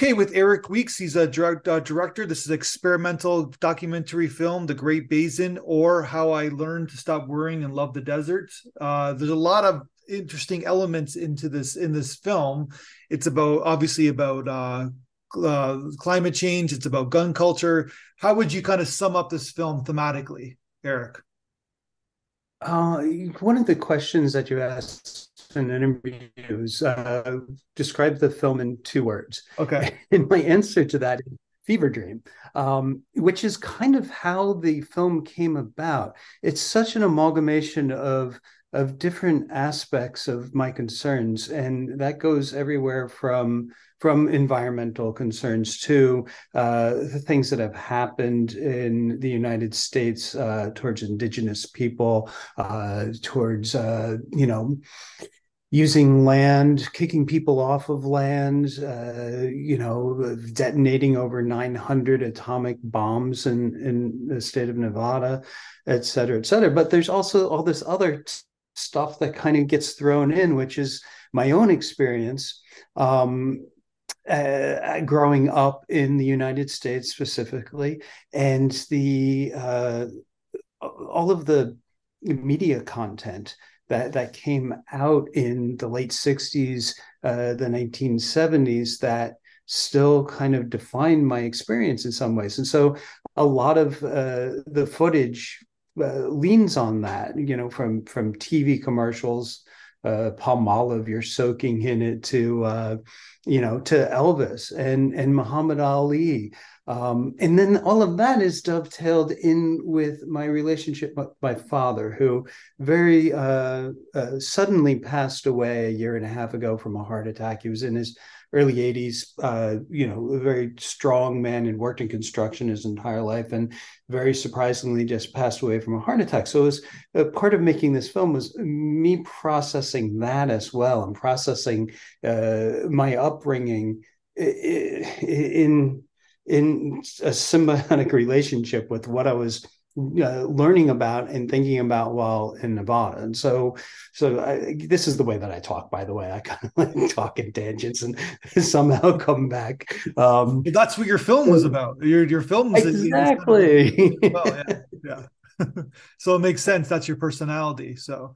okay, with Eric Weeks, he's a uh, director. This is experimental documentary film, The Great Basin, or How I Learned to Stop Worrying and Love the Desert. Uh, there's a lot of interesting elements into this in this film. It's about obviously about uh, uh, climate change. It's about gun culture. How would you kind of sum up this film thematically, Eric? Uh, one of the questions that you asked in interviews uh, describe the film in two words. Okay. And my answer to that is fever dream, um, which is kind of how the film came about. It's such an amalgamation of of different aspects of my concerns, and that goes everywhere from from environmental concerns to uh, the things that have happened in the United States uh, towards indigenous people, uh, towards uh, you know using land, kicking people off of land, uh, you know, detonating over 900 atomic bombs in, in the state of Nevada, et cetera, et cetera. But there's also all this other stuff that kind of gets thrown in, which is my own experience. Um, uh, growing up in the United States specifically, and the uh, all of the media content that that came out in the late 60s, uh, the 1970s that still kind of defined my experience in some ways. And so a lot of uh, the footage uh, leans on that, you know, from from TV commercials, uh, Palmolive, you're soaking in it to, uh, you know, to Elvis and and Muhammad Ali, um, and then all of that is dovetailed in with my relationship with my father, who very uh, uh, suddenly passed away a year and a half ago from a heart attack. He was in his early 80s, uh, you know, a very strong man and worked in construction his entire life, and very surprisingly just passed away from a heart attack. So it was uh, part of making this film was me processing that as well and processing uh, my upbringing in in a symbiotic relationship with what I was uh, learning about and thinking about while in Nevada. And so, so I, this is the way that I talk. By the way, I kind of like talk in tangents and somehow come back. Um, that's what your film was about. Your your film was exactly. well, yeah, yeah. so it makes sense. That's your personality. So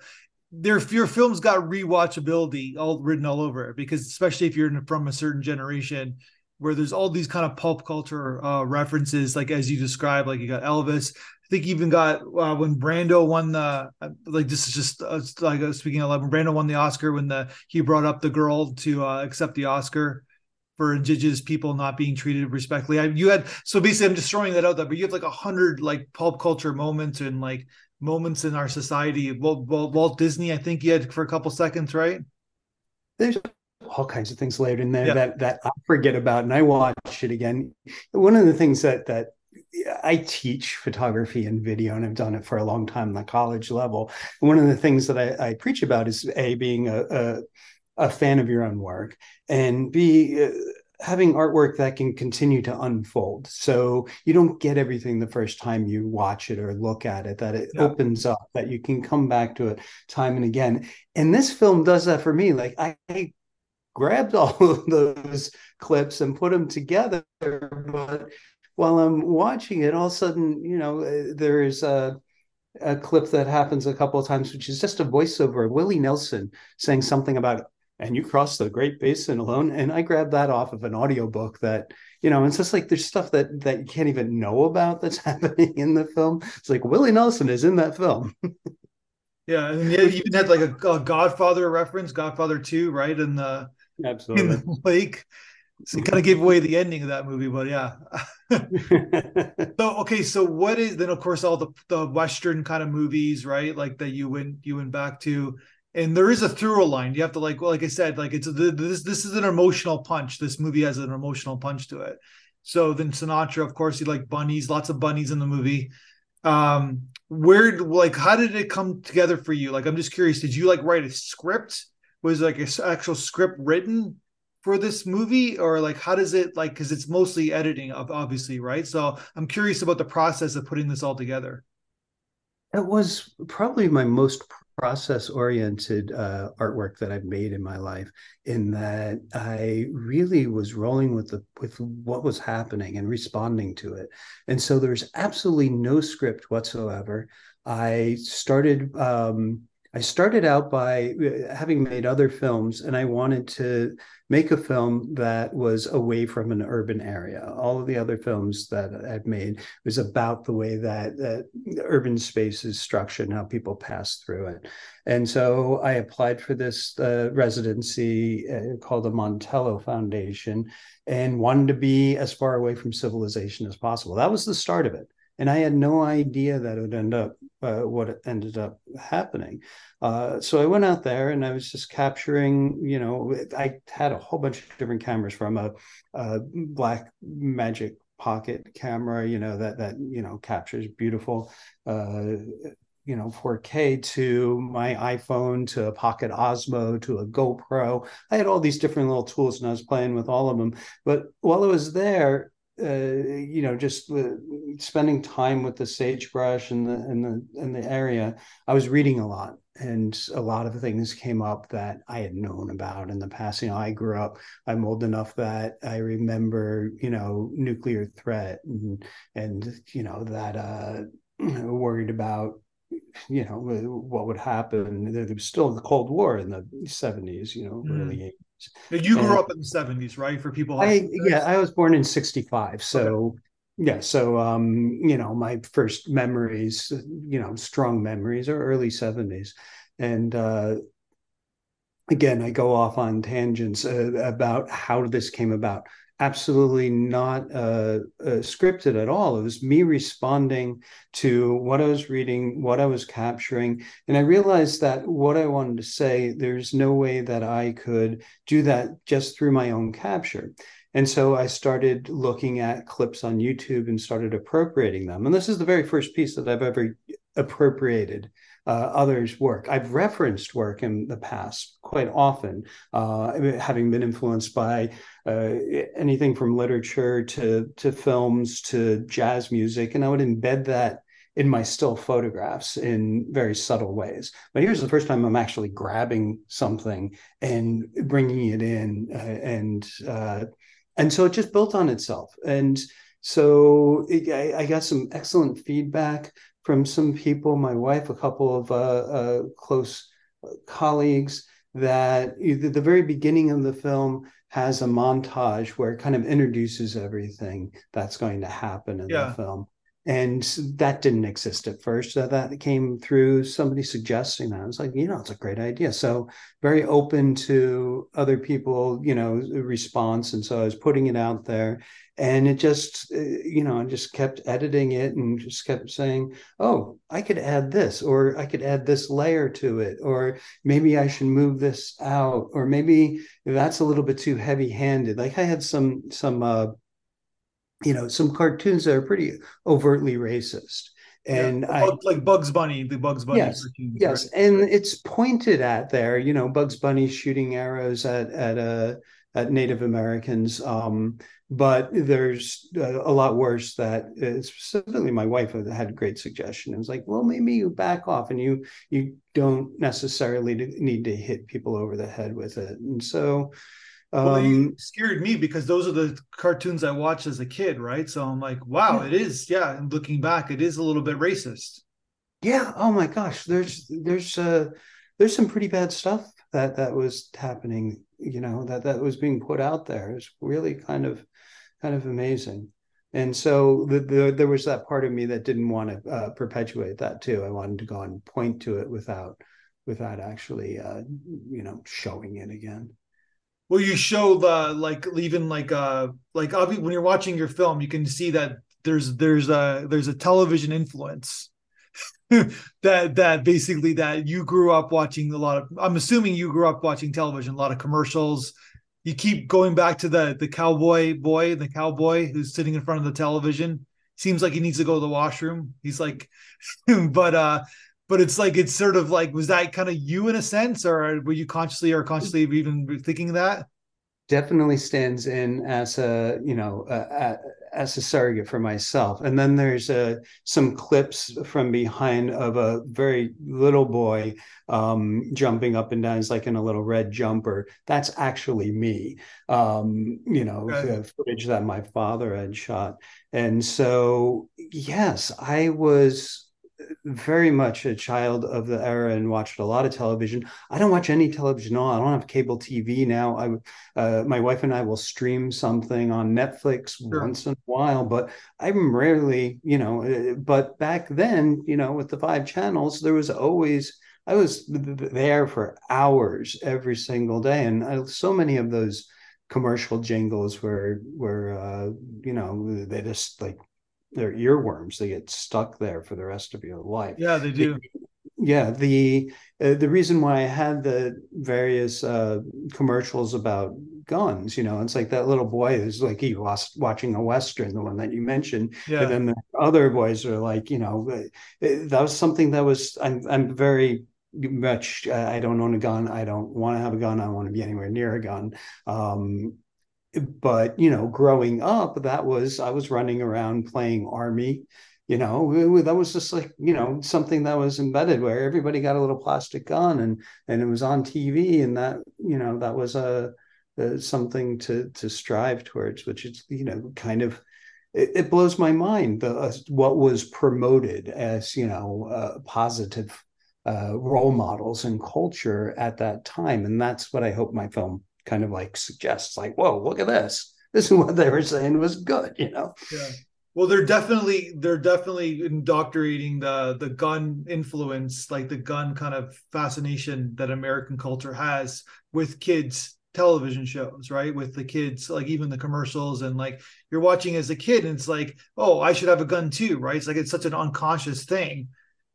their your films got rewatchability all written all over it because especially if you're from a certain generation where there's all these kind of pulp culture uh, references, like as you described, like you got Elvis. I think even got uh, when Brando won the like this is just uh, like uh, speaking of when Brando won the Oscar when the he brought up the girl to uh, accept the Oscar for indigenous people not being treated respectfully. I, you had so basically I'm just throwing that out there, but you have like a hundred like pulp culture moments and like moments in our society. Walt, Walt, Walt Disney, I think you had for a couple seconds, right? There's all kinds of things layered in there yeah. that that I forget about, and I watch it again. One of the things that that I teach photography and video, and I've done it for a long time on the college level. And one of the things that I, I preach about is a being a, a, a fan of your own work, and b uh, having artwork that can continue to unfold. So you don't get everything the first time you watch it or look at it. That it yeah. opens up, that you can come back to it time and again. And this film does that for me. Like I, I grabbed all of those clips and put them together. But while I'm watching it, all of a sudden, you know, uh, there is a, a clip that happens a couple of times, which is just a voiceover of Willie Nelson saying something about, and you crossed the Great Basin alone. And I grabbed that off of an audiobook that, you know, it's just like there's stuff that that you can't even know about that's happening in the film. It's like Willie Nelson is in that film. yeah, and you even had like a, a Godfather reference, Godfather Two, right? And the absolutely in the lake. So kind of gave away the ending of that movie, but yeah. so okay, so what is then? Of course, all the the Western kind of movies, right? Like that you went you went back to, and there is a through line. You have to like, well, like I said, like it's a, this this is an emotional punch. This movie has an emotional punch to it. So then Sinatra, of course, you like bunnies, lots of bunnies in the movie. Um, where like how did it come together for you? Like, I'm just curious. Did you like write a script? Was like an actual script written for this movie or like how does it like because it's mostly editing obviously right so i'm curious about the process of putting this all together it was probably my most process oriented uh, artwork that I've made in my life. In that I really was rolling with the with what was happening and responding to it, and so there's absolutely no script whatsoever. I started. Um, I started out by uh, having made other films, and I wanted to make a film that was away from an urban area. All of the other films that I've made was about the way that, that urban space is structured and how people pass through it. And so I applied for this uh, residency uh, called the Montello Foundation and wanted to be as far away from civilization as possible. That was the start of it and I had no idea that it would end up uh, what ended up happening. Uh, so I went out there and I was just capturing. You know, I had a whole bunch of different cameras from a, a black magic pocket camera. You know that that you know captures beautiful. Uh, you know 4K to my iPhone to a Pocket Osmo to a GoPro. I had all these different little tools and I was playing with all of them. But while I was there, uh, you know, just uh, spending time with the sagebrush and the and the in the area, I was reading a lot, and a lot of things came up that I had known about in the past. You know, I grew up. I'm old enough that I remember, you know, nuclear threat and and you know that uh, worried about you know what would happen. There was still the Cold War in the 70s, you know, mm. early 80s you grew and up in the 70s, right? For people, I yeah, I was born in 65. So. Yeah, so um, you know, my first memories, you know, strong memories are early 70s. And uh again, I go off on tangents uh, about how this came about absolutely not uh, uh, scripted at all. It was me responding to what I was reading, what I was capturing. And I realized that what I wanted to say, there's no way that I could do that just through my own capture. And so I started looking at clips on YouTube and started appropriating them. And this is the very first piece that I've ever appropriated uh, others' work. I've referenced work in the past quite often, uh, having been influenced by uh, anything from literature to to films to jazz music, and I would embed that in my still photographs in very subtle ways. But here's the first time I'm actually grabbing something and bringing it in, uh, and uh, and so it just built on itself. And so it, I, I, got some excellent feedback from some people, my wife, a couple of uh, uh, close colleagues, that the very beginning of the film has a montage where it kind of introduces everything that's going to happen in yeah. the film. And that didn't exist at first. So that came through somebody suggesting that. I was like, you know, it's a great idea. So very open to other people, you know, response. And so I was putting it out there and it just uh, you know i just kept editing it and just kept saying oh i could add this or i could add this layer to it or maybe i should move this out or maybe that's a little bit too heavy handed like i had some some uh you know some cartoons that are pretty overtly racist and yeah, I, like Bugs Bunny, the Bugs Bunny. Yes, cartoons, yes, right? and it's pointed at there. You know, Bugs Bunny shooting arrows at at a at Native Americans. Um, but there's a, lot worse that uh, specifically my wife had a great suggestion. It was like, well, maybe you back off and you you don't necessarily need to hit people over the head with it. And so um, well, you scared me because those are the cartoons I watched as a kid, right? So I'm like, wow, yeah. it is, yeah. And looking back, it is a little bit racist. Yeah. Oh my gosh. There's there's uh there's some pretty bad stuff that that was happening you know that that was being put out there it was really kind of kind of amazing and so the, the, there was that part of me that didn't want to uh, perpetuate that too i wanted to go and point to it without without actually uh, you know showing it again well you show the like even like uh like when you're watching your film you can see that there's there's a there's a television influence that that basically that you grew up watching a lot of i'm assuming you grew up watching television a lot of commercials. You keep going back to the the cowboy boy the cowboy who's sitting in front of the television. Seems like he needs to go to the washroom. He's like but uh but it's like it's sort of like was that kind of you in a sense or were you consciously or consciously even thinking that definitely stands in as a you know a, as a surrogate for myself. And then there's uh, some clips from behind of a very little boy um, jumping up and down. He's like in a little red jumper. That's actually me. Um, you know, right. footage that my father had shot. And so, yes, I was very much a child of the era and watched a lot of television. I don't watch any television at all. I don't have cable TV now. I, uh, my wife and I will stream something on Netflix sure. once in a while, but I'm rarely, you know. Uh, but back then, you know, with the five channels, there was always I was there for hours every single day, and I, so many of those commercial jingles were were uh, you know they just like they're earworms. They get stuck there for the rest of your life. Yeah, they do. yeah, the uh, the reason why I had the various uh, commercials about guns, you know, it's like that little boy is like he was watching a western, the one that you mentioned, yeah. and then the other boys are like, you know, uh, that was something that was I'm I'm very much uh, I don't own a gun. I don't want to have a gun. I don't want to be anywhere near a gun. Um, but you know growing up that was i was running around playing army you know that was just like you know something that was embedded where everybody got a little plastic gun and and it was on tv and that you know that was a, a something to to strive towards which is you know kind of it, it blows my mind the uh, what was promoted as you know uh, positive uh, role models and culture at that time. And that's what i hope my film kind of like suggests like whoa look at this. This is what they were saying was good you know? Yeah. Well they're definitely they're definitely indoctrinating the the gun influence like the gun kind of fascination that american culture has with kids television shows right? With the kids like even the commercials and like you're watching as a kid and it's like oh i should have a gun too right? It's like it's such an unconscious thing.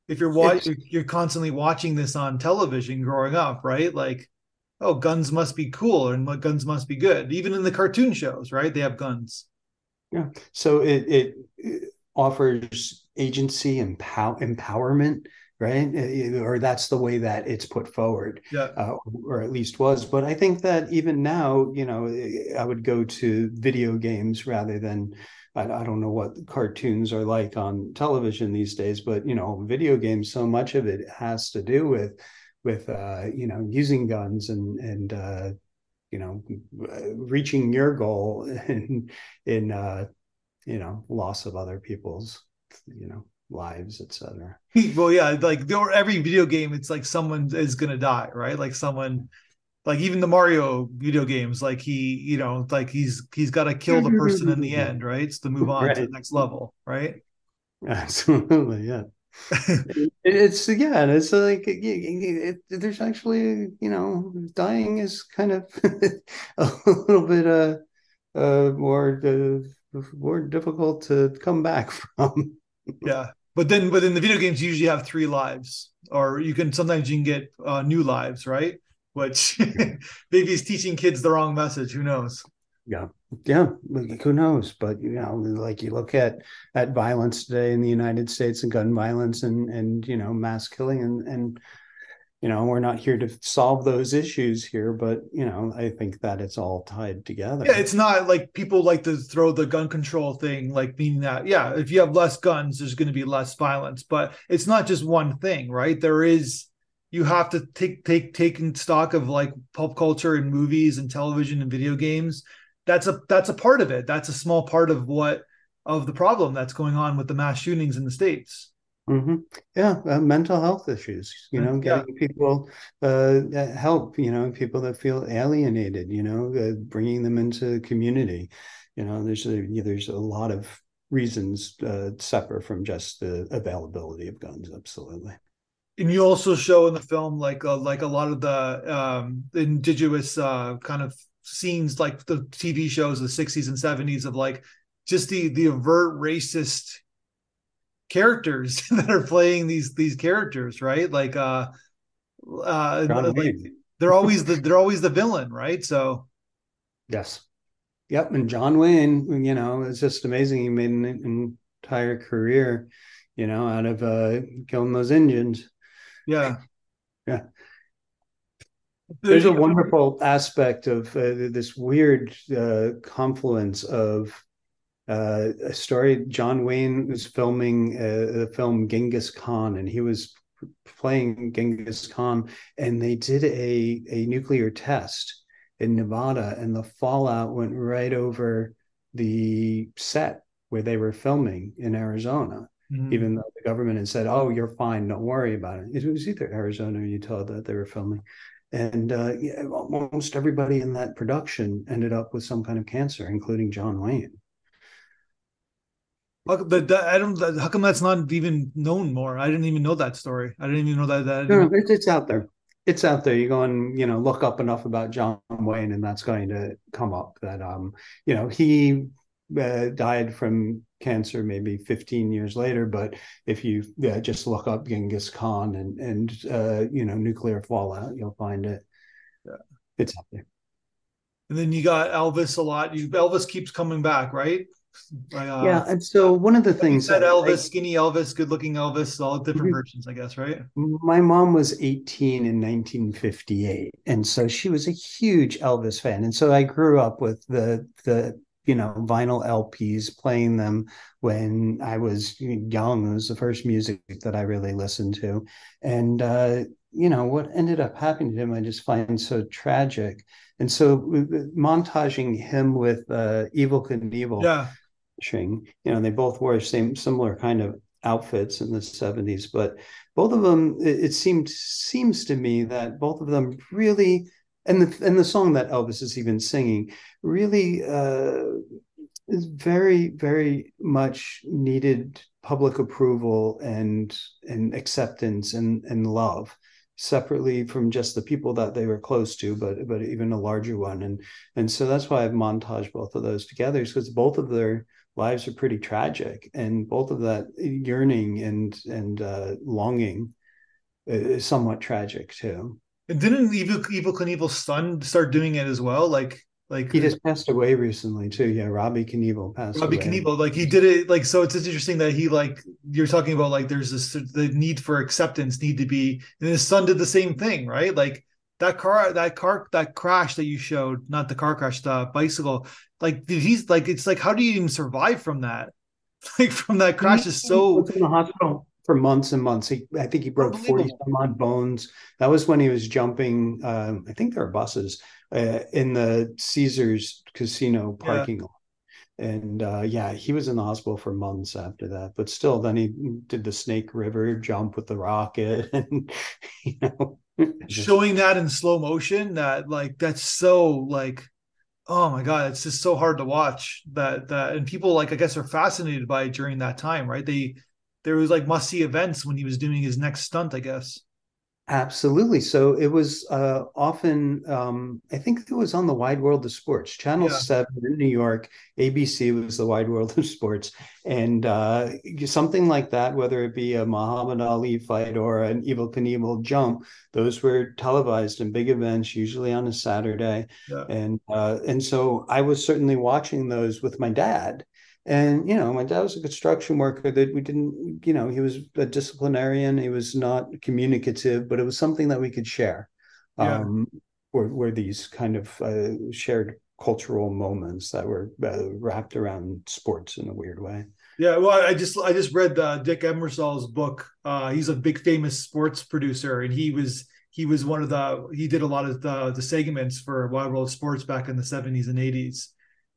If you're watching you're constantly watching this on television growing up right? Like oh, guns must be cool and what guns must be good. Even in the cartoon shows, right? They have guns. Yeah. So it, it, it offers agency and pow- empowerment, right? Or that's the way that it's put forward, yeah. Uh, or at least was. But I think that even now, you know, I would go to video games rather than. I, I don't know what cartoons are like on television these days, but you know, video games. So much of it has to do with with uh, you know using guns and and uh, you know reaching your goal in in uh, you know loss of other people's you know lives etc well yeah like there every video game it's like someone is gonna die right? Like someone like even the mario video games like he you know like he's he's got to kill the person in the end right? It's to move on right. to the next level right? Absolutely yeah it's yeah, and it's like it, it, it, there's actually you know dying is kind of a little bit uh, uh more uh, more difficult to come back from. yeah, but then but then the video games usually have three lives, or you can sometimes you can get uh, new lives, right? Which maybe is teaching kids the wrong message. Who knows? Yeah yeah who knows? But you know like you look at at violence today in the united states and gun violence and and you know mass killing and and you know we're not here to solve those issues here but you know i think that it's all tied together. Yeah it's not like people like to throw the gun control thing like meaning that yeah if you have less guns there's going to be less violence. But it's not just one thing right? There is you have to take take taking stock of like pulp culture and movies and television and video games that's a that's a part of it. That's a small part of what of the problem that's going on with the mass shootings in the states. Mm-hmm. Yeah, uh, mental health issues. You know, getting yeah. people uh, help. You know, people that feel alienated. You know, uh, bringing them into community. You know, there's a there's a lot of reasons uh, separate from just the availability of guns. Absolutely. And you also show in the film like uh, like a lot of the um, indigenous uh, kind of scenes like the TV shows of the 60s and 70s of like just the the overt racist characters that are playing these these characters, right? Like uh uh like, they're always the they're always the villain, right? So yes. Yep, and John Wayne, you know, it's just amazing. He made an entire career, you know, out of uh killing those Indians. Yeah. Yeah There's a wonderful aspect of uh, this weird uh, confluence of uh, a story. John Wayne was filming uh, the film Genghis Khan, and he was playing Genghis Khan, and they did a a nuclear test in Nevada, and the fallout went right over the set where they were filming in Arizona. Mm-hmm. Even though the government had said, "Oh, you're fine, don't worry about it," it was either Arizona or Utah that they were filming, and uh, yeah, almost everybody in that production ended up with some kind of cancer, including John Wayne. But I don't. How come that's not even known more? I didn't even know that story. I didn't even know that. that no, it's, it's out there. It's out there. You go and you know look up enough about John Wayne, and that's going to come up. That um, you know, he uh, died from cancer maybe 15 years later. But if you yeah, just look up Genghis Khan and and uh, you know nuclear fallout, you'll find it. Yeah. It's out there. And then you got Elvis a lot. You Elvis keeps coming back, right? Uh, yeah, and so one of the things said Elvis, I, skinny Elvis, good looking Elvis, all different mm-hmm. versions, I guess, right? My mom was 18 in 1958, and so she was a huge Elvis fan, and so I grew up with the the you know vinyl LPs, playing them when I was young. It was the first music that I really listened to, and uh, you know what ended up happening to him, I just find so tragic. And so montaging him with uh, Evel Knievel, yeah, you know, they both wore same similar kind of outfits in the 70s, but both of them, it, it seemed seems to me that both of them really and the and the song that Elvis is even singing really uh, is very very much needed public approval and and acceptance and and love separately from just the people that they were close to but but even a larger one. And and so that's why I've montaged both of those together because both of their lives are pretty tragic. And both of that yearning and and uh, longing is somewhat tragic too and didn't Evil Evel Knievel's son start doing it as well? Like like he just passed away recently too. Yeah, Robbie Knievel passed. Robbie away. Knievel, like he did it. Like so, it's, it's interesting that he like you're talking about like there's this the need for acceptance need to be, and his son did the same thing, right? Like that car, that car, that crash that you showed, not the car crash, the bicycle. Like he's like it's like how do you even survive from that? Like from that crash is so in the hospital for months and months. He, I think he broke 40 some odd bones. That was when he was jumping. Um, I think there are buses uh, in the Caesars casino parking yeah. lot. And uh, yeah, he was in the hospital for months after that. But still, then he did the Snake River jump with the rocket, and you know, showing that in slow motion. That like that's so like oh my god it's just so hard to watch that that and people like i guess are fascinated by it during that time right they there was like must see events when he was doing his next stunt, I guess. Absolutely. So it was uh, often, um, I think it was on the Wide World of Sports, Channel yeah. 7 in New York. ABC was the Wide World of Sports. And uh, something like that, whether it be a Muhammad Ali fight or an Evel Knievel jump, those were televised in big events, usually on a Saturday. Yeah. And, uh, and so I was certainly watching those with my dad. And you know, my dad was a construction worker that we didn't, you know, he was a disciplinarian. He was not communicative, but it was something that we could share. Yeah. Um, were, were these kind of uh, shared cultural moments that were uh, wrapped around sports in a weird way. Yeah, well, I just I just read uh, Dick Ebersol's book. Uh, he's a big famous sports producer, and he was he was one of the he did a lot of the the segments for Wide World Sports back in the seventies and eighties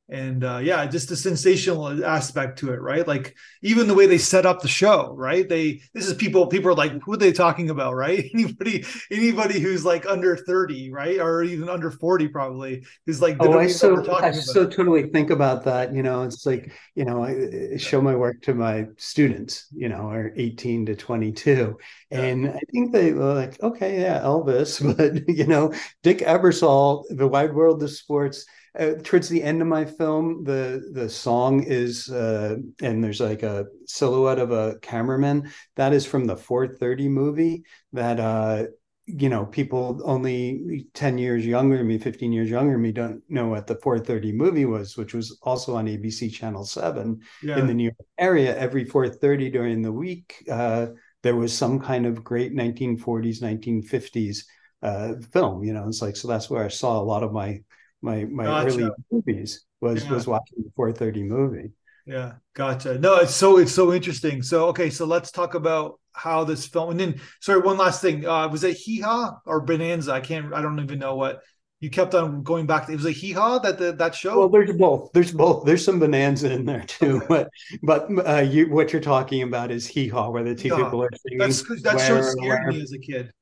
and uh, yeah, just the sensational aspect to it, right? Like even the way they set up the show, right? They this is people people are like, who are they talking about, right? Anybody anybody who's like under thirty, right, or even under forty, probably is like. Oh, I so I about. so totally think about that. You know, it's like you know, I show my work to my students, you know, are eighteen to twenty two, yeah. and I think they were like, okay, yeah, Elvis, but you know, Dick Ebersol, The Wide World of Sports uh, towards the end of my film, the the song is uh, and there's like a silhouette of a cameraman. That is from the 430 movie that uh, you know people only 10 years younger than me 15 years younger than me don't know what the 430 movie was which was also on abc channel 7 yeah. in the new york area every 430 during the week uh, there was some kind of great 1940s 1950s uh, film. You know, it's like so that's where I saw a lot of my my my Gotcha. early movies was Yeah. was watching the 430 movie. Yeah, gotcha. No, it's so it's so interesting. So okay, so let's talk about how this film and then sorry, one last thing. Uh was it Hee Haw or Bonanza? I can't I don't even know what you kept on going back to. It was a Hee Haw that the, that show? Well, there's both. There's both. There's some bonanza in there too, but but uh, you what you're talking about is hee haw, where the two people are singing. That's that show scared where- me as a kid.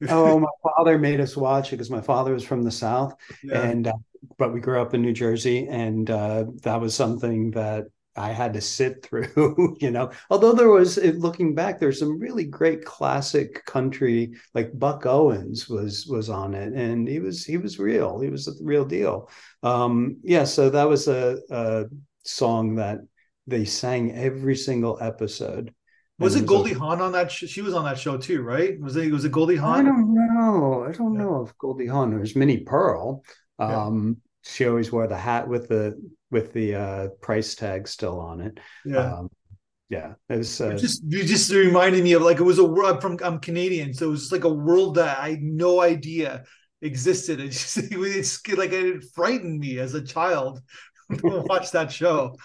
Oh, my father made us watch it because my father was from the South, yeah. and uh, but we grew up in New Jersey, and uh, that was something that I had to sit through. You know, although there was, looking back, there's some really great classic country, like Buck Owens was was on it, and he was he was real. He was the real deal. Um, yeah, so that was a, a song that they sang every single episode. Was it Goldie Hawn on that? Sh- she was on that show too, right? Was it was it Goldie Hawn? I Hawn? don't know. I don't Yeah. know if Goldie Hawn was Minnie Pearl. Yeah. Um, she always wore the hat with the with the uh, price tag still on it. Yeah. Um, yeah, it was. Uh, It just you just reminded me of like it was a world from I'm Canadian, so it was just like a world that I had no idea existed. It just it's like it frightened me as a child to watch that show.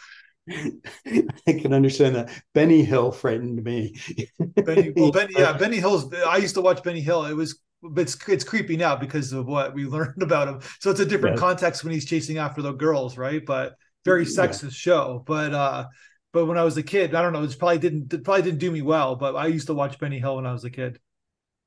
I can understand that. Benny Hill frightened me. Benny, well, Benny, yeah, Benny Hill's. I used to watch Benny Hill. It was, but it's it's creepy now because of what we learned about him. So it's a different Yeah. context when he's chasing after the girls, right? But very Yeah. sexist show. But uh, but when I was a kid, I don't know. It probably didn't it probably didn't do me well. But I used to watch Benny Hill when I was a kid.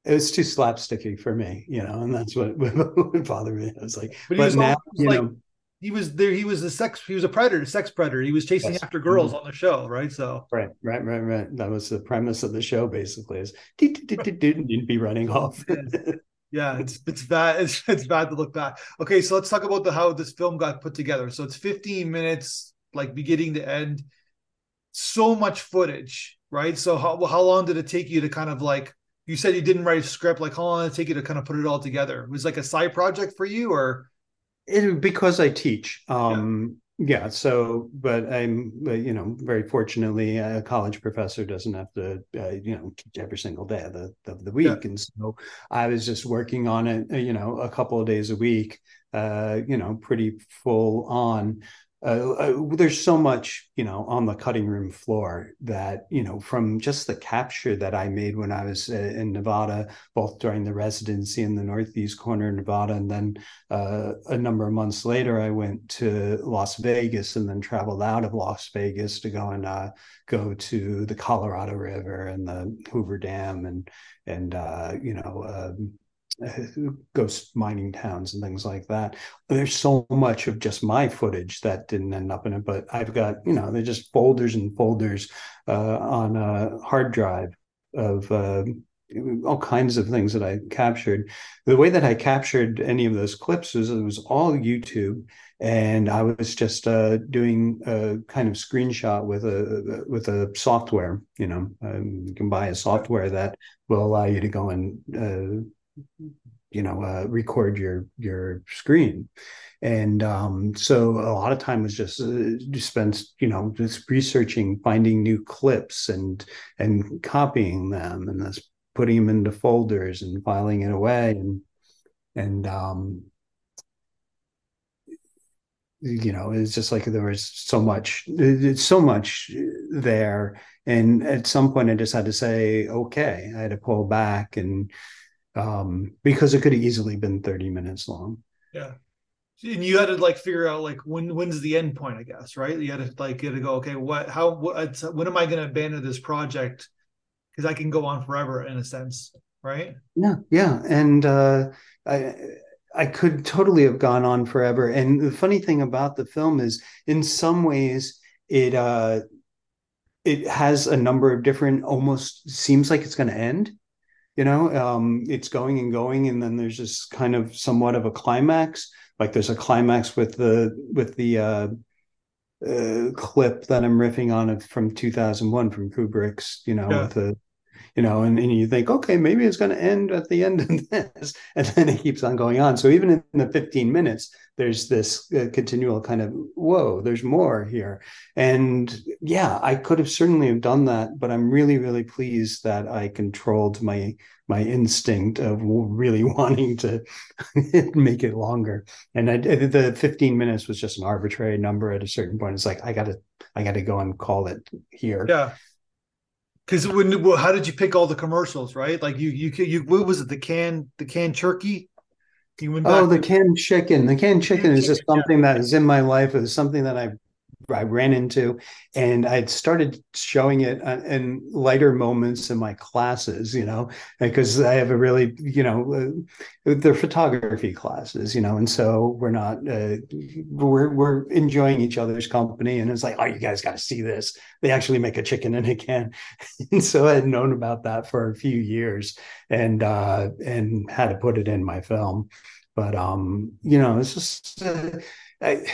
It was too slapsticky for me, you know, and that's what would bother me. I was like, But but, was now, you like- know, He was there. He was a sex. He was a predator, sex predator. He was chasing Yes. after girls mm-hmm. on the show, right? So right, right, right, right. That was the premise of the show, basically, is you'd be running off. yeah, it's it's bad. It's it's bad to look back. Okay, so let's talk about the how this film got put together. So it's 15 minutes, like beginning to end. So much footage, right? So how how long did it take you to kind of like you said you didn't write a script? Like how long did it take you to kind of put it all together? It was like a side project for you, or It, because I teach. Um, yeah. So, but I'm, you know, very fortunately, a college professor doesn't have to, uh, you know, teach every single day of the of the week, Yeah. and so I was just working on it, uh, you know, a couple of days a week, uh, you know, pretty full on. Uh, uh, there's so much, you know, on the cutting room floor that, you know, from just the capture that I made when I was uh, in Nevada, both during the residency in the northeast corner of Nevada, and then uh, a number of months later, I went to Las Vegas and then traveled out of Las Vegas to go and go to the Colorado River and the Hoover Dam and and you know um, ghost mining towns and things like that. There's so much of just my footage that didn't end up in it, but I've got you know they're just folders and folders uh, on a hard drive of. Uh, all kinds of things that I captured the way that I captured any of those clips was it was all YouTube, and I was just uh, doing a kind of screenshot with a with a software. You know, um, you can buy a software that will allow you to go and uh, you know uh, record your your screen. And um, so a lot of time was just uh, just spent, you know, just researching, finding new clips and and copying them, and that's putting them into folders and filing it away and and um you know it's just like there was so much it's so much there and at some point i just had to say okay i had to pull back and um because it could have easily been 30 minutes long yeah. And you had to like figure out like when when's the end point, I guess, right? You had to like get to go, okay, what how what when am I going to abandon this project? Because I can go on forever in a sense, right? Yeah, yeah, and uh, I I could totally have gone on forever. And the funny thing about the film is, in some ways, it uh, it has a number of different. Almost seems like it's going to end. You know, um, it's going and going, and then there's this kind of somewhat of a climax. Like there's a climax with the with the uh, uh, clip that I'm riffing on from 2001 from Kubrick's. You know, Yeah. with the you know, and, and you think, okay, maybe it's going to end at the end of this. And then it keeps on going on. So even in the 15 minutes, there's this uh, continual kind of, whoa, there's more here. And yeah, I could have certainly have done that, but I'm really, really pleased that I controlled my my instinct of really wanting to make it longer. And I, the 15 minutes was just an arbitrary number at a certain point. It's like, I got to, I got to go and call it here. Yeah because when well, how did you pick all the commercials right? Like you you you what was it the can the canned turkey? You went oh the to- canned chicken. The canned chicken is just something that is in my life it was something that i I ran into, and I'd started showing it uh, in lighter moments in my classes, you know, because I have a really, you know, uh, they're photography classes, you know, and so we're not, uh, we're we're enjoying each other's company, and it's like, oh, you guys got to see this. They actually make a chicken in a can, and so I had known about that for a few years, and uh, and had to put it in my film, but um, you know, it's just. Uh, I,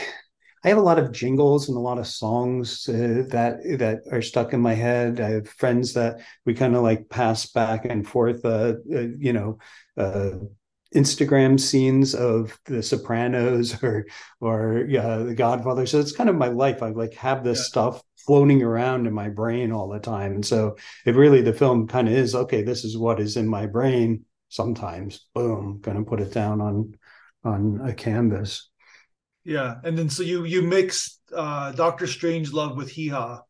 I have a lot of jingles and a lot of songs uh, that that are stuck in my head. I have friends that we kind of like pass back and forth. Uh, uh, you know, uh, Instagram scenes of The Sopranos or or The Godfather. So it's kind of my life. I like have this yeah. stuff floating around in my brain all the time, and so it really the film kind of is okay. This is what is in my brain. Sometimes, boom, going to put it down on on a canvas. Yeah, and then so you you mix uh Doctor Strangelove with Hee Haw,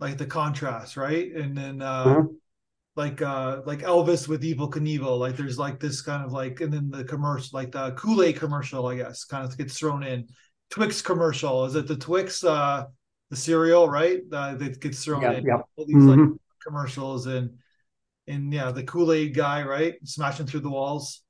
like the contrast, right? And then uh mm-hmm. like uh like Elvis with Evel Knievel, like there's like this kind of like, and then the commercial, like the Kool Aid commercial, I guess, kind of gets thrown in. Twix commercial, is it the Twix uh the cereal, right? Uh, that gets thrown yeah, in. Yeah. All these mm-hmm. like commercials and and yeah, the Kool Aid guy, right, smashing through the walls.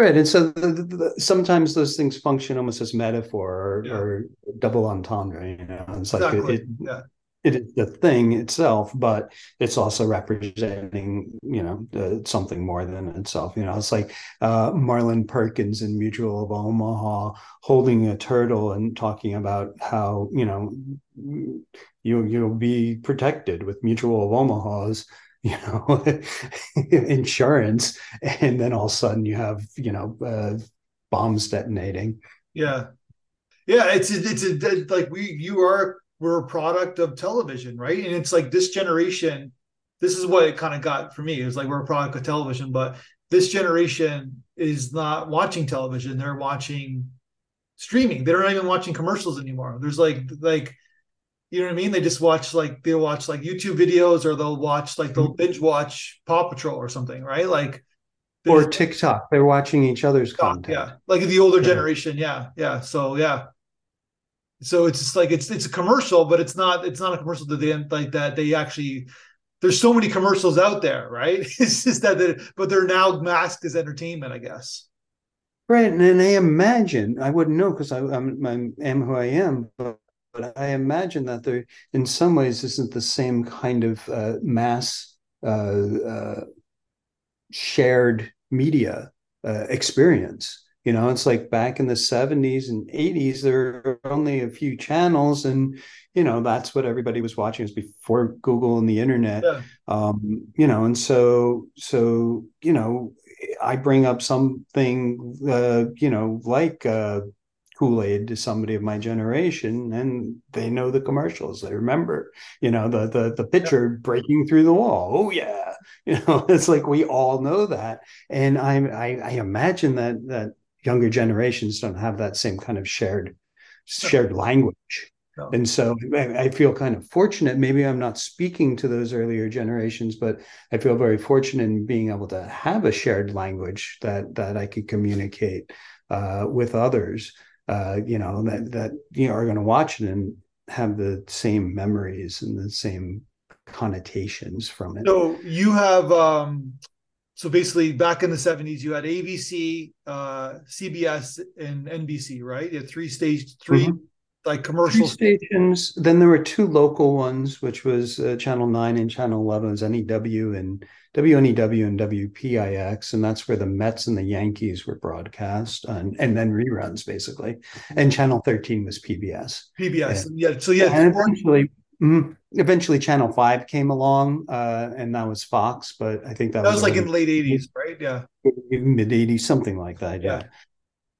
Right, and so the, the, the, sometimes those things function almost as metaphor or, yeah. or double entendre. You know, it's like exactly. it, it, yeah. it is the thing itself, but it's also representing, you know, uh, something more than itself. You know, it's like uh, Marlin Perkins in Mutual of Omaha holding a turtle and talking about how you know you you'll be protected with Mutual of Omaha's you know insurance and then all of a sudden you have you know uh, bombs detonating. Yeah. Yeah it's it's a, like we you are we're a product of television right? And it's like this generation this is what it kind of got for me. It was like we're a product of television but this generation is not watching television. They're watching streaming. They're not even watching commercials anymore. There's like like you know what I mean? They just watch like they'll watch like YouTube videos or they'll watch like they'll mm-hmm. binge watch Paw Patrol or something, right? Like or TikTok. They're watching each other's content. Yeah. Like the older yeah. generation. Yeah. Yeah. So yeah. So it's just like it's it's a commercial, but it's not it's not a commercial that they like that they actually there's so many commercials out there, right? It's just that they, but they're now masked as entertainment, I guess. Right, and, and I imagine I wouldn't know because I I'm, I am who I am, but but I imagine that there, in some ways, isn't the same kind of uh, mass uh, uh, shared media uh, experience. You know, it's like back in the 70s and 80s, there were only a few channels, and you know that's what everybody was watching. It was before Google and the internet. Yeah. Um, you know, and so so you know, I bring up something, uh, you know, like uh, Kool-Aid to somebody of my generation and they know the commercials. They remember, you know, the the the pitcher breaking through the wall. Oh yeah. You know, it's like we all know that. And I I, I imagine that that younger generations don't have that same kind of shared shared language. No. And so I feel kind of fortunate. Maybe I'm not speaking to those earlier generations, but I feel very fortunate in being able to have a shared language that that I could communicate uh, with others uh, you know that that you know are going to watch it and have the same memories and the same connotations from it. So you have um so basically back in the 70s you had ABC, uh CBS and NBC, right? You had three stage 3 mm-hmm. Like commercial stations. Then there were two local ones which was uh, channel 9 and channel 11 was NEW and WNEW and WPIX, and that's where the Mets and the Yankees were broadcast, and, and then reruns basically. And Channel 13 was PBS. PBS, and, yeah. So yeah, and eventually Mm-hmm. Eventually, Channel Five came along, uh, and that was Fox. But I think that, that was, was like in the late '80s, right? Yeah, mid '80s, something like that. Yeah.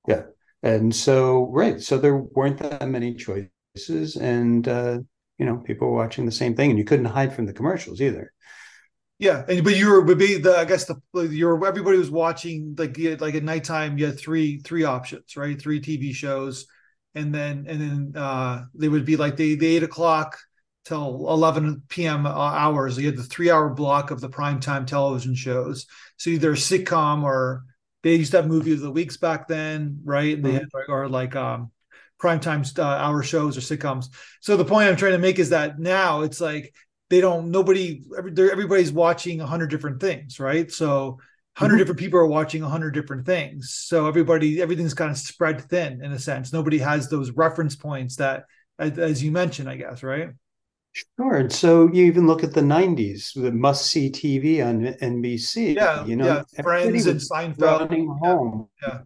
yeah, yeah. And so, right, so there weren't that many choices, and uh, you know, people were watching the same thing, and you couldn't hide from the commercials either. Yeah, and but you were would be the I guess the your everybody was watching like like at nighttime. You had three three options, right? Three TV shows, and then and then uh they would be like the, the eight o'clock till 11 p.m. Uh, hours. You had the three hour block of the primetime television shows. So either a sitcom or they used to have movie of the weeks back then, right? And they mm-hmm. had or like um primetime uh, hour shows or sitcoms. So the point I'm trying to make is that now it's like they don't nobody everybody's watching a 100 different things right so 100 mm-hmm. different people are watching a 100 different things so everybody everything's kind of spread thin in a sense nobody has those reference points that as you mentioned i guess right Sure. And so you even look at the 90s, the must see TV on NBC. Yeah. You know, yeah. Friends and Seinfeld. Running home. Yeah.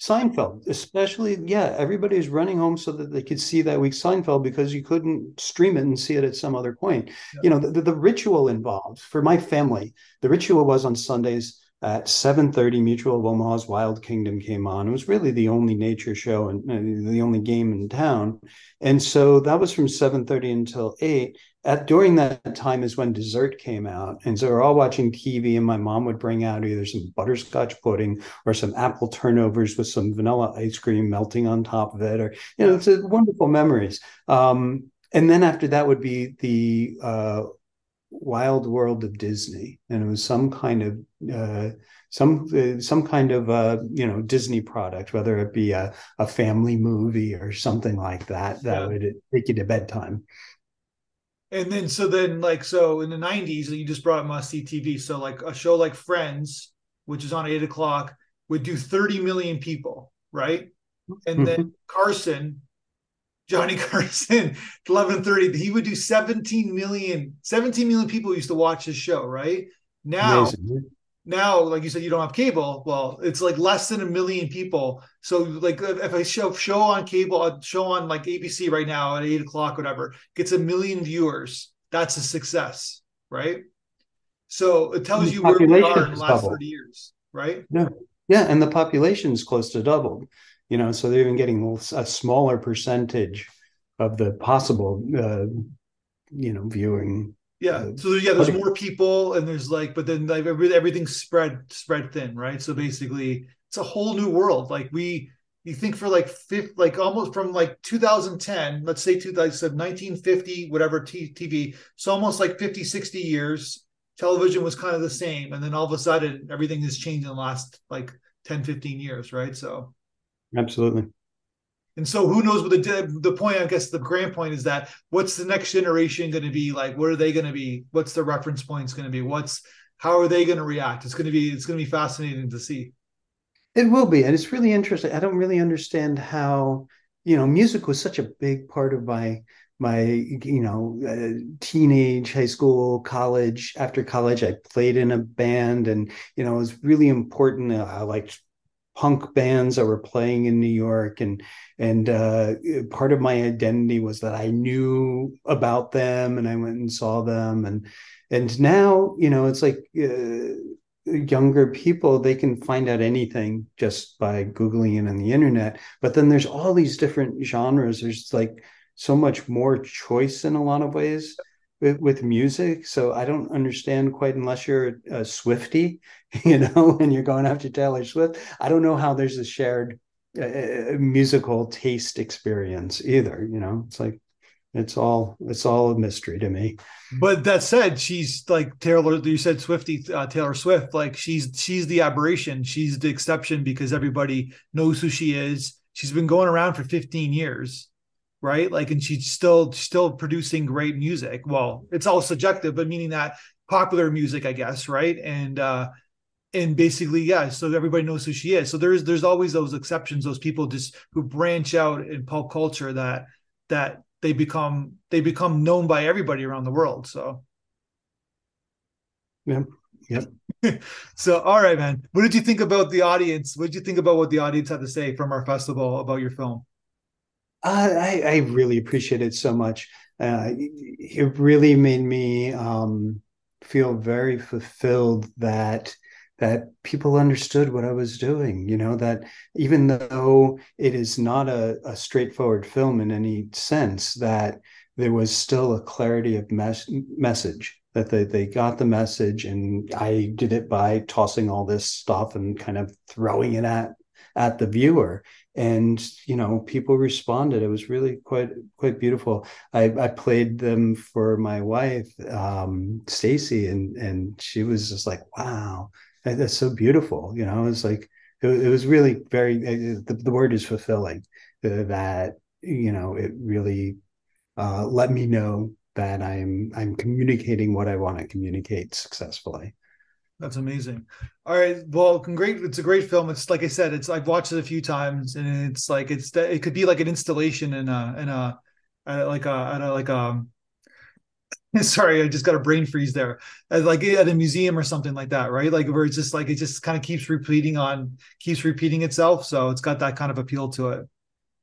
Seinfeld, especially, yeah, everybody's running home so that they could see that week's Seinfeld because you couldn't stream it and see it at some other point. Yeah. You know, the, the, ritual involved for my family, the ritual was on Sundays at 7.30, Mutual of Omaha's Wild Kingdom came on. It was really the only nature show and uh, the only game in town. And so that was from 7.30 until 8 at during that time is when dessert came out and so we're all watching tv and my mom would bring out either some butterscotch pudding or some apple turnovers with some vanilla ice cream melting on top of it or you know it's a wonderful memories um, and then after that would be the uh, wild world of disney and it was some kind of uh, some uh, some kind of uh, you know Disney product, whether it be a, a family movie or something like that, that yeah. would take you to bedtime and then so then like so in the 90s you just brought must see tv so like a show like friends which is on eight o'clock would do 30 million people right and then mm-hmm. carson johnny carson 1130 he would do 17 million 17 million people used to watch his show right? Now Amazing now like you said you don't have cable. Well it's like less than a million people. So like if i show show on cable a show on like abc right now at eight o'clock whatever gets a million viewers that's a success right? So it tells you where we are in the last doubled. 30 years right? Yeah. Yeah and the population is close to doubled you know so they're even getting a smaller percentage of the possible uh, you know viewing yeah. So yeah, there's more people, and there's like, but then like everything's spread spread thin, right? So basically, it's a whole new world. Like we, you think for like fifth, like almost from like 2010, let's say two, like said 1950, whatever t- TV. So almost like 50, 60 years, television was kind of the same, and then all of a sudden, everything has changed in the last like 10, 15 years, right? So, absolutely. And so who knows what the the point I guess the grand point is that what's the next generation going to be? Like what are they going to be? What's the reference points going to be? What's how are they going to react? It's going to be it's going to be fascinating to see. It will be and it's really interesting. I don't really understand how you know music was such a big part of my my you know uh, teenage high school college. After college i played in a band and you know it was really important. Uh, i liked punk bands that were playing in New York, and and uh, part of my identity was that I knew about them, and I went and saw them, and and now you know it's like. Uh, younger people they can find out anything just by googling it on the internet. But then there's all these different genres. There's like so much more choice in a lot of ways with, with music. So I don't understand quite unless you're a Swifty, you know, and you're going after Taylor Swift. I don't know how there's a shared uh, uh, musical taste experience either. You know, it's like it's all it's all a mystery to me. But that said, she's like Taylor. You said Swifty uh, Taylor Swift. Like she's she's the aberration. She's the exception because everybody knows who she is. She's been going around for 15 years right? Like, and she's still still producing great music. Well, it's all subjective, but meaning that popular music, I guess, right? And uh and basically, yeah, so everybody knows who she is. So there's there's always those exceptions, those people just who branch out in pop culture that that they become they become known by everybody around the world. So yeah. Yep. so all right, man. What did you think about the audience? What did you think about what the audience had to say from our festival about your film? Uh, I, I really appreciate it so much. Uh, it really made me um, feel very fulfilled that that people understood what I was doing. You know that even though it is not a, a straightforward film in any sense, that there was still a clarity of mes- message that they, they got the message and i did it by tossing all this stuff and kind of throwing it at at the viewer and you know people responded. It was really quite quite beautiful. I i played them for my wife um stacy and and she was just like wow that's so beautiful. You know it's like it, it, was really very uh, the, the word is fulfilling uh, that you know it really uh, let me know that I'm I'm communicating what I want to communicate successfully. That's amazing. All right. Well, great. It's a great film. It's like I said, it's I've watched it a few times and it's like it's it could be like an installation in a in a, like a a like a sorry, I just got a brain freeze there. Like at a museum or something like that, right? Like where it's just like it just kind of keeps repeating on keeps repeating itself. So it's got that kind of appeal to it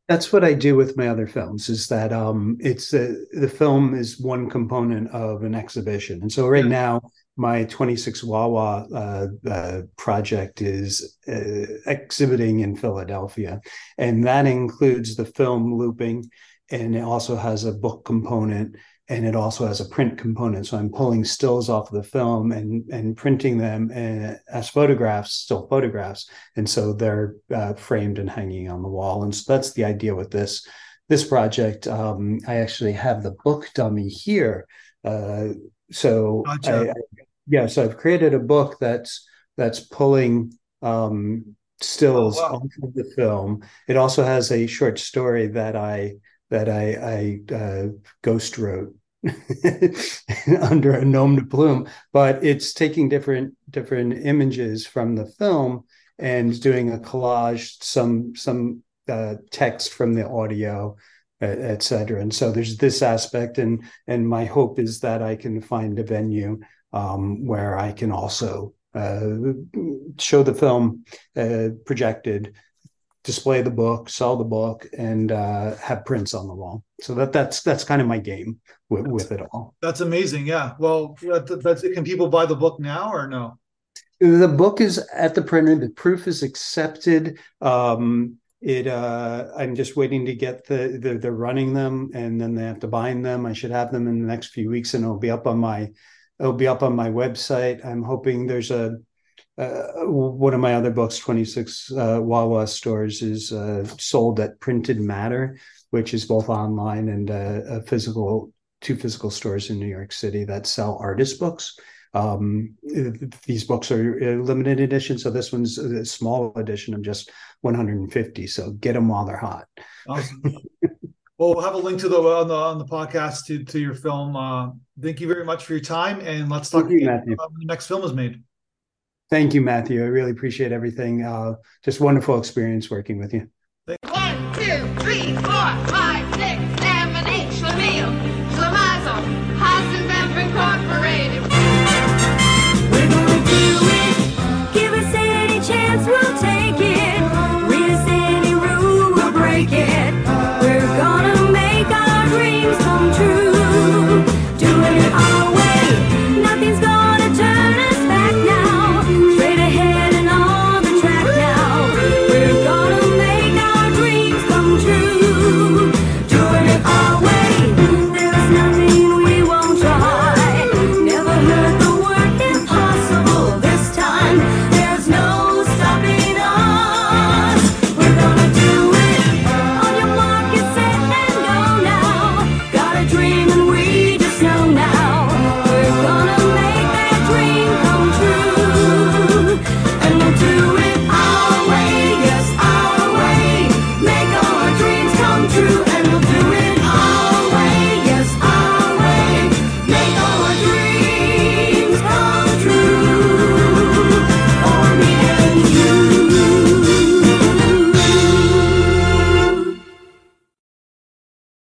that's what I do with my other films is that um, it's uh, the film is one component of an exhibition. And so right now my 26 Wawa uh, uh, project is uh, exhibiting in Philadelphia. And that includes the film looping and it also has a book component and it also has a print component. So I'm pulling stills off of the film and and printing them uh, as photographs, still photographs, and so they're uh, framed and hanging on the wall. And so that's the idea with this this project. Um, I actually have the book dummy here. Uh, so gotcha. I, I, yeah, so I've created a book that's that's pulling um, stills oh, wow. off of the film. It also has a short story that I that I, I uh, ghost wrote under a nom de plume, but it's taking different different images from the film and doing a collage, some some uh, text from the audio, et cetera. And so there's this aspect, and and my hope is that I can find a venue um, where I can also uh, show the film uh, projected display the book, sell the book, and uh, have prints on the wall. So that that's that's kind of my game with, with it all. That's amazing. Yeah. Well, that, that's can people buy the book now or no? The book is at the printer. The proof is accepted. Um, it uh, I'm just waiting to get the they're, they're running them and then they have to bind them. I should have them in the next few weeks and it'll be up on my it'll be up on my website. I'm hoping there's a uh, one of my other books, 26 uh, Wawa stores, is uh, sold at Printed Matter, which is both online and uh, a physical, two physical stores in New York City that sell artist books. Um, these books are limited edition, so this one's a small edition of just 150. So get them while they're hot. Awesome. well, we'll have a link to the on the on the podcast to to your film. Uh, thank you very much for your time, and let's talk you, about when the next film is made. Thank you, Matthew. I really appreciate everything. Uh, just wonderful experience working with you. One, two, three, four, five,